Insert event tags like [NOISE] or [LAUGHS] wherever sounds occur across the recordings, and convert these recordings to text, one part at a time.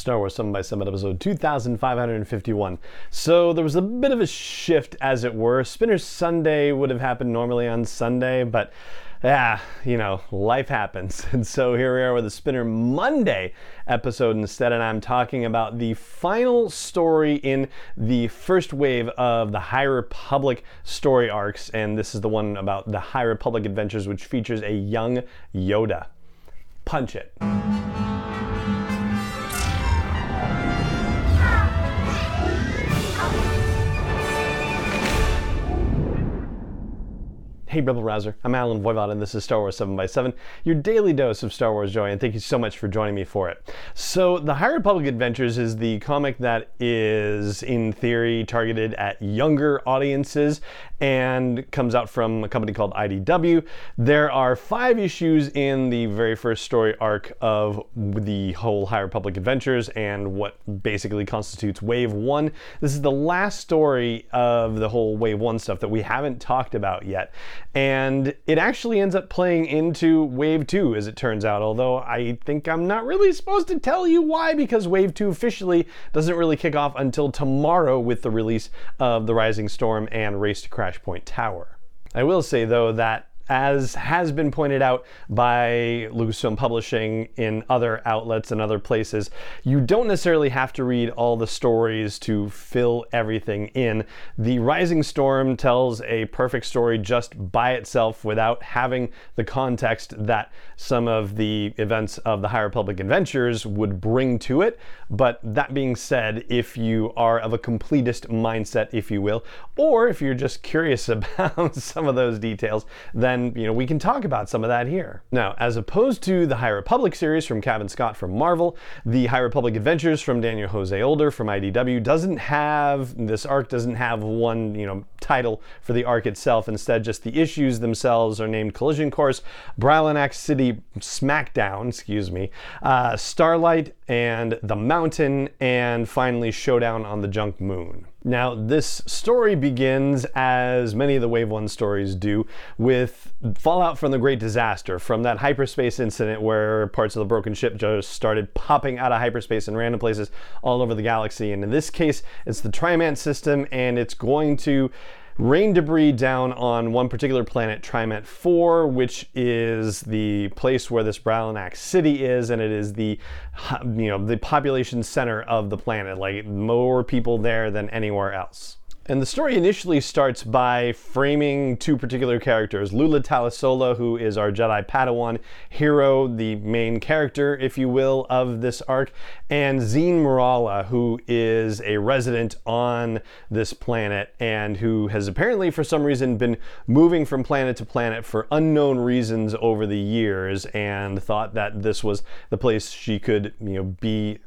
Star Wars 7 by 7 episode 2551. So there was a bit of a shift, as it were. Spinner Sunday would have happened normally on Sunday, but yeah, you know, life happens. [LAUGHS] And so here we are with a Spinner Monday episode instead, and I'm talking about the final story in the first wave of the High Republic story arcs. And this is the one about the High Republic adventures, which features a young Yoda. Punch it. Hey, Rebel Rouser. I'm Allen Voivod, and this is Star Wars 7 by 7 your daily dose of Star Wars joy, and thank you so much for joining me for it. So, The High Republic Adventures is the comic that is, in theory, targeted at younger audiences and comes out from a company called IDW. There are five issues in the very first story arc of the whole High Republic Adventures and what basically constitutes Wave 1. This is the last story of the whole Wave 1 stuff that we haven't talked about yet. And it actually ends up playing into Wave 2, as it turns out, although I think I'm not really supposed to tell you why, because Wave 2 officially doesn't really kick off until tomorrow with the release of The Rising Storm and Race to Crash Point Tower. I will say, though, that as has been pointed out by Lucasfilm Publishing in other outlets and other places, you don't necessarily have to read all the stories to fill everything in. The Rising Storm tells a perfect story just by itself without having the context that some of the events of the High Republic Adventures would bring to it. But that being said, if you are of a completist mindset, if you will, or if you're just curious [LAUGHS] about some of those details, then and you know we can talk about some of that here. Now, as opposed to the High Republic series from Cavan Scott from Marvel, the High Republic Adventures from Daniel Jose Older from IDW doesn't have this arc doesn't have one you know title for the arc itself. Instead, just the issues themselves are named Collision Course, Bralonax City Smackdown, excuse me, uh, Starlight and the Mountain, and finally Showdown on the Junk Moon. Now, this story begins, as many of the Wave 1 stories do, with fallout from the Great Disaster, from that hyperspace incident where parts of the broken ship just started popping out of hyperspace in random places all over the galaxy. And in this case, it's the Trymant system, and it's going to rain debris down on one particular planet, Trymant 4, which is the place where this Bralonax city is, and it is the you know the population center of the planet. Like more people there than anywhere else. And the story initially starts by framing two particular characters Lula Talisola, who is our Jedi Padawan hero, the main character, if you will, of this arc, and Zeen Mrala, who is a resident on this planet and who has apparently, for some reason, been moving from planet to planet for unknown reasons over the years and thought that this was the place she could, you know, be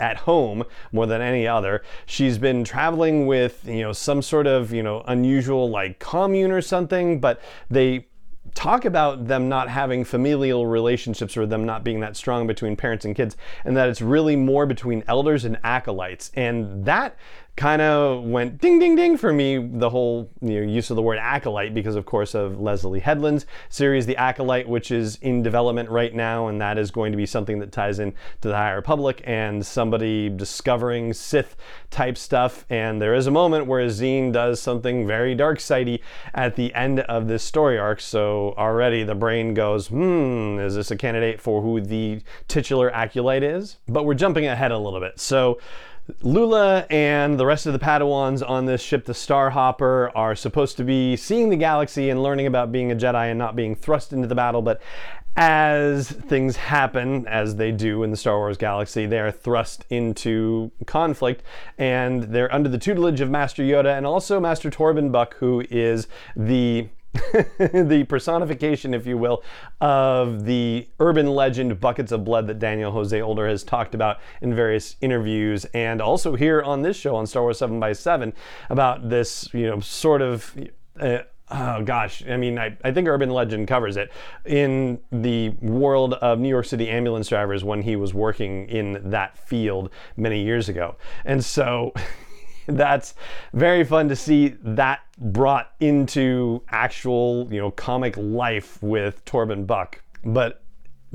at home more than any other. She's been traveling with, you know, some sort of, you know, unusual like commune or something, but they talk about them not having familial relationships or them not being that strong between parents and kids and that it's really more between elders and acolytes and that kind of went ding ding ding for me the whole you know, use of the word acolyte because of course of Leslie Headland's series The Acolyte which is in development right now and that is going to be something that ties in to the High Republic and somebody discovering Sith type stuff. And there is a moment where Zeen does something very dark sidey at the end of this story arc. So already the brain goes hmm is this a candidate for who the titular acolyte is? But we're jumping ahead a little bit. So Lula and the rest of the Padawans on this ship, the Starhopper, are supposed to be seeing the galaxy and learning about being a Jedi and not being thrust into the battle. But as things happen, as they do in the Star Wars galaxy, they are thrust into conflict and they're under the tutelage of Master Yoda and also Master Torben Buck, who is the [LAUGHS] the personification, if you will, of the urban legend Buckets of Blood that Daniel Jose Older has talked about in various interviews and also here on this show on Star Wars 7 by 7 about this, you know, sort of. Uh, oh gosh, I mean, I, I think Urban Legend covers it in the world of New York City ambulance drivers when he was working in that field many years ago. And so [LAUGHS] [LAUGHS] that's very fun to see that brought into actual, you know, comic life with Torben Buck. But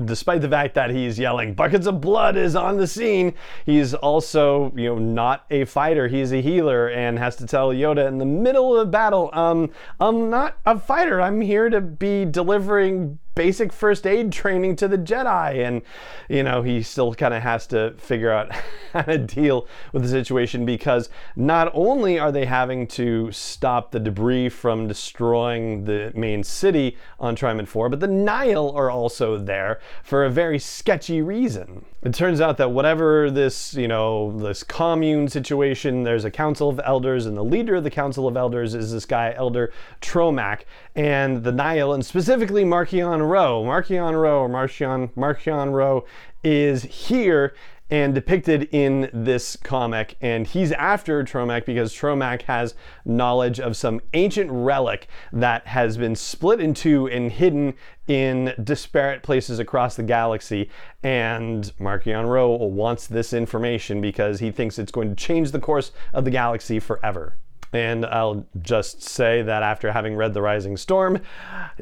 despite the fact that he's yelling buckets of blood is on the scene he's also you know not a fighter he's a healer and has to tell yoda in the middle of the battle um i'm not a fighter i'm here to be delivering basic first aid training to the Jedi. And, you know, he still kind of has to figure out [LAUGHS] how to deal with the situation because not only are they having to stop the debris from destroying the main city on Trymant 4, but the Nihil are also there for a very sketchy reason. It turns out that whatever this, you know, this commune situation, there's a council of elders, and the leader of the council of elders is this guy, Elder Tromak, and the Nihil, and specifically Marchion Ro. Marchion Ro, or Marchion, Marchion Ro is here and depicted in this comic. And he's after Tromak because Tromak has knowledge of some ancient relic that has been split in two and hidden in disparate places across the galaxy. And Marchion Ro wants this information because he thinks it's going to change the course of the galaxy forever. And I'll just say that after having read The Rising Storm,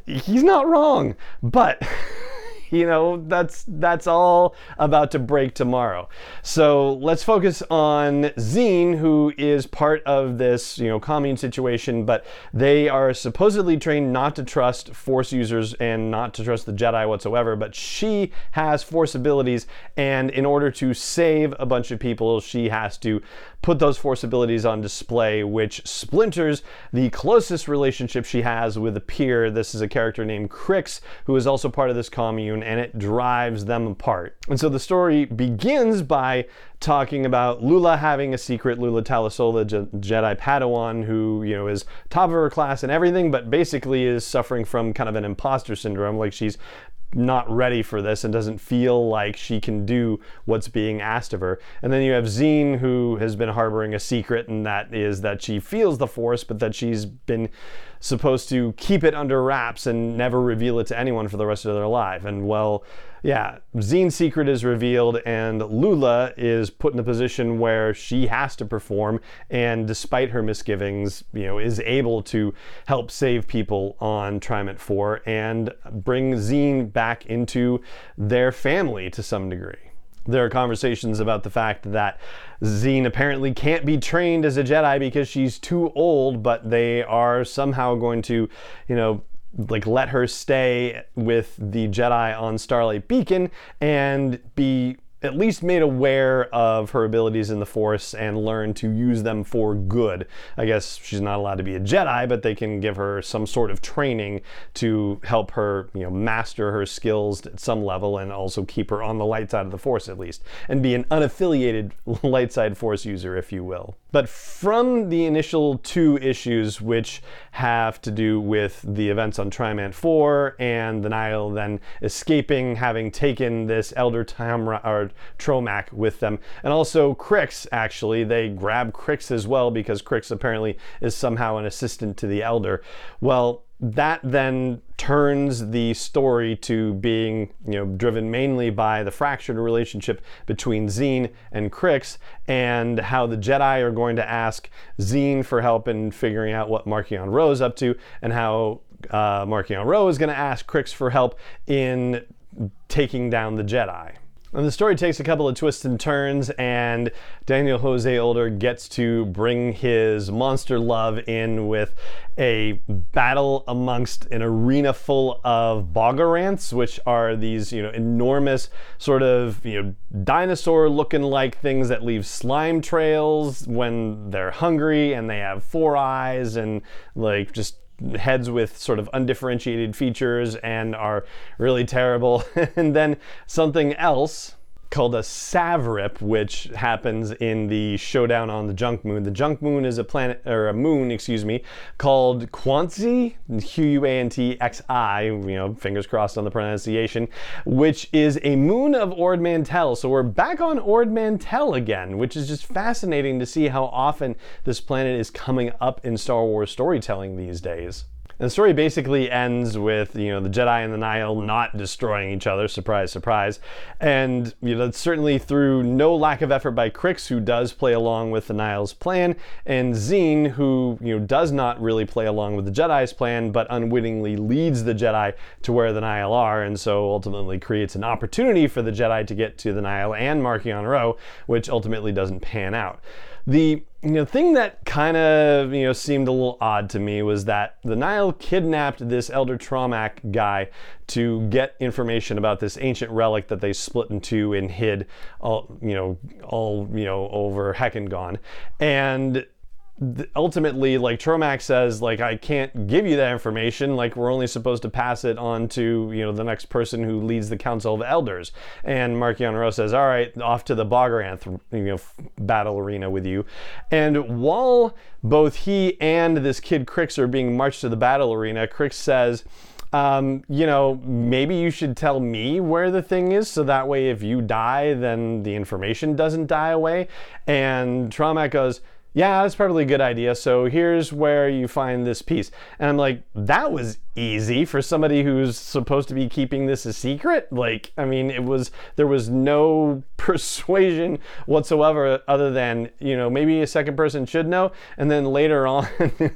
he's not wrong. But [LAUGHS] [LAUGHS] you know that's that's all about to break tomorrow. So let's focus on Zeen who is part of this you know commune situation but they are supposedly trained not to trust force users and not to trust the jedi whatsoever but she has force abilities and in order to save a bunch of people she has to put those force abilities on display which splinters the closest relationship she has with a peer. This is a character named crix who is also part of this commune and it drives them apart. And so the story begins by talking about Lula having a secret, Lula Talisola, Jedi Padawan, who, you know, is top of her class and everything, but basically is suffering from kind of an imposter syndrome. Like she's not ready for this and doesn't feel like she can do what's being asked of her. And then you have Zeen, who has been harboring a secret, and that is that she feels the Force, but that she's been supposed to keep it under wraps and never reveal it to anyone for the rest of their life. And well, yeah, Zeen's secret is revealed, and Lula is put in a position where she has to perform, and despite her misgivings, you know, is able to help save people on Trymant 4 and bring Zeen back into their family to some degree. There are conversations about the fact that Zeen apparently can't be trained as a Jedi because she's too old, but they are somehow going to, you know, like let her stay with the Jedi on Starlight Beacon and be at least made aware of her abilities in the Force and learned to use them for good. I guess she's not allowed to be a Jedi, but they can give her some sort of training to help her, you know, master her skills at some level and also keep her on the light side of the Force at least, and be an unaffiliated [LAUGHS] light side Force user, if you will. But from the initial two issues, which have to do with the events on Trymant 4 and the Nihil then escaping, having taken this Elder Tamra, or Tromak with them, and also Crix, actually, they grab Crix as well because Crix apparently is somehow an assistant to the Elder. Well, that then turns the story to being you know driven mainly by the fractured relationship between Zeen and Crix and how the Jedi are going to ask Zeen for help in figuring out what Marchion Ro is up to and how uh, Marchion Ro is going to ask Crix for help in taking down the Jedi. And the story takes a couple of twists and turns, and Daniel Jose Older gets to bring his monster love in with a battle amongst an arena full of boggarants, which are these, you know, enormous sort of, you know, dinosaur-looking like things that leave slime trails when they're hungry, and they have four eyes and like just heads with sort of undifferentiated features and are really terrible. [LAUGHS] and then something else called a Savrip, which happens in the showdown on the junk moon. The junk moon is a planet or a moon, excuse me, called Quantxi, Q-U-A-N-T-X-I. You know, fingers crossed on the pronunciation, which is a moon of Ord Mantell. So we're back on Ord Mantell again, which is just fascinating to see how often this planet is coming up in Star Wars storytelling these days. And the story basically ends with you know the Jedi and the Nihil not destroying each other. Surprise, surprise. And you know certainly through no lack of effort by Crix, who does play along with the Nihil's plan, and Zeen, who you know does not really play along with the Jedi's plan, but unwittingly leads the Jedi to where the Nihil are, and so ultimately creates an opportunity for the Jedi to get to the Nihil and Marchion Ro, which ultimately doesn't pan out. The you know thing that kind of you know seemed a little odd to me was that the Nihil kidnapped this Elder Tromak guy to get information about this ancient relic that they split in two and hid all you know all you know over Hekengaunt and ultimately like Tromak says like I can't give you that information. Like we're only supposed to pass it on to you know the next person who leads the council of elders. And Marchion Ro says all right off to the Bogaranth you know battle arena with you. And while both he and this kid Crix are being marched to the battle arena Crix says um, you know, maybe you should tell me where the thing is so that way if you die, then the information doesn't die away. And Tromak goes, yeah, that's probably a good idea. So here's where you find this piece. And I'm like, that was easy for somebody who's supposed to be keeping this a secret. Like, I mean, it was, there was no [LAUGHS] persuasion whatsoever other than, you know, maybe a second person should know. And then later [LAUGHS] on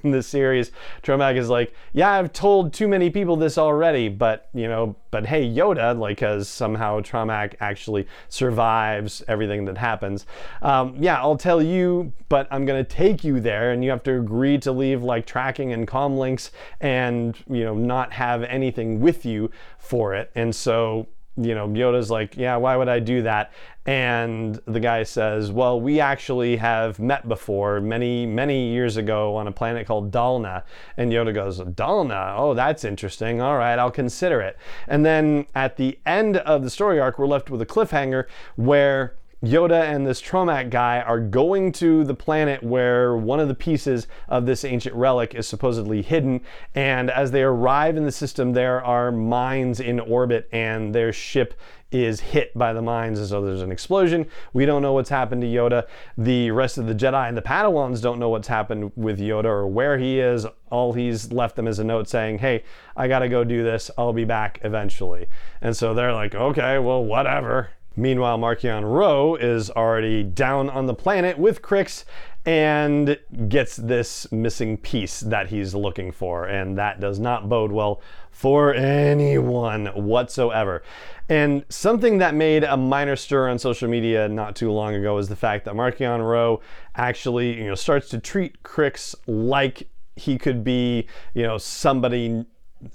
in the series, Tromak is like, yeah, I've told too many people this already, but, you know, but hey, Yoda, like, because somehow Tromak actually survives everything that happens. Um, yeah, I'll tell you, but I'm to take you there and you have to agree to leave like tracking and com links and, you know, not have anything with you for it. And so you know, Yoda's like, yeah, why would I do that? And the guy says, well, we actually have met before many, many years ago on a planet called Dalna. And Yoda goes, Dalna? Oh, that's interesting. All right, I'll consider it. And then at the end of the story arc, we're left with a cliffhanger where Yoda and this Tromak guy are going to the planet where one of the pieces of this ancient relic is supposedly hidden. And as they arrive in the system, there are mines in orbit, and their ship is hit by the mines, and so there's an explosion. We don't know what's happened to Yoda. The rest of the Jedi and the Padawans don't know what's happened with Yoda or where he is. All he's left them is a note saying, Hey, I gotta go do this. I'll be back eventually. And so they're like, Okay, well, whatever. Meanwhile, Marchion Ro is already down on the planet with Crix and gets this missing piece that he's looking for, and that does not bode well for anyone whatsoever. And something that made a minor stir on social media not too long ago is the fact that Marchion Ro actually, you know, starts to treat Crix like he could be, you know, somebody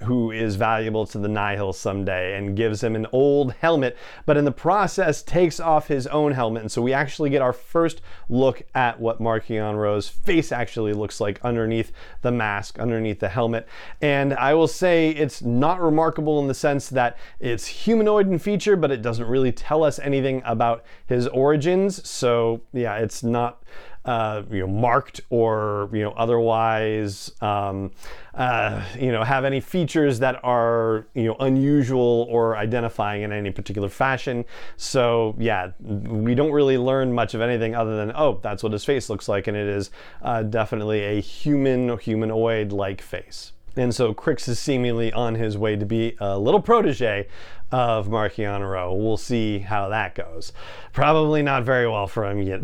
who is valuable to the Nihil someday and gives him an old helmet, but in the process takes off his own helmet. And so we actually get our first look at what Marchion Ro's face actually looks like underneath the mask, underneath the helmet. And I will say it's not remarkable in the sense that it's humanoid in feature, but it doesn't really tell us anything about his origins. So yeah, it's not uh, you know, marked or you know otherwise um, uh, you know have any features that are you know unusual or identifying in any particular fashion. So yeah, we don't really learn much of anything other than oh, that's what his face looks like, and it is uh, definitely a human humanoid-like face. And so Crix is seemingly on his way to be a little protege of Marchion Ro. We'll see how that goes. Probably not very well for him yet,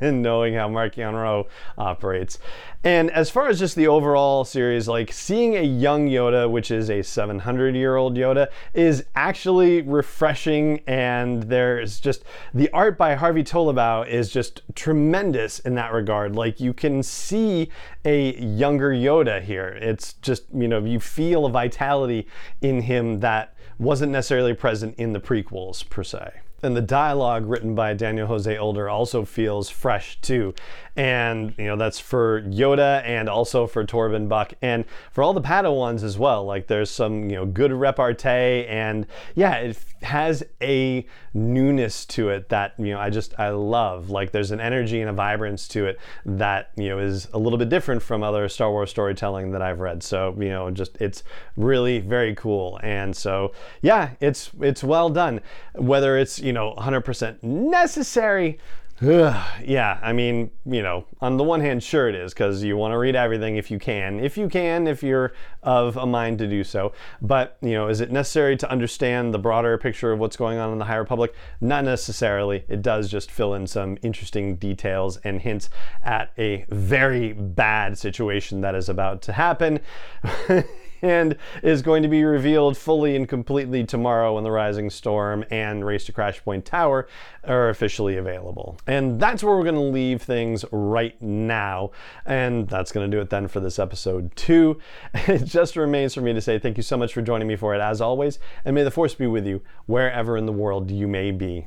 [LAUGHS] knowing how Marchion Ro operates. And as far as just the overall series, like seeing a young Yoda, which is a 700 year old Yoda, is actually refreshing. And there's just the art by Harvey Tolibao is just tremendous in that regard. Like you can see a younger Yoda here. It's just, you know, you feel a vitality in him that wasn't necessarily present in the prequels per se. And the dialogue written by Daniel Jose Older also feels fresh too and you know that's for Yoda and also for Torben Buck and for all the Padawans as well. Like there's some you know good repartee and yeah, it has a newness to it that you know I just I love. Like there's an energy and a vibrance to it that you know is a little bit different from other Star Wars storytelling that I've read. So you know just it's really very cool and so yeah, it's it's well done. Whether it's you know 100% necessary yeah, I mean, you know, on the one hand, sure it is, because you want to read everything if you can. If you can, if you're of a mind to do so. But, you know, is it necessary to understand the broader picture of what's going on in the High Republic? Not necessarily. It does just fill in some interesting details and hints at a very bad situation that is about to happen. [LAUGHS] and is going to be revealed fully and completely tomorrow when the Rising Storm and Race to Crash Point Tower are officially available. And that's where we're going to leave things right now. And that's going to do it then for this episode, too. [LAUGHS] It just remains for me to say thank you so much for joining me for it, as always, and may the Force be with you wherever in the world you may be.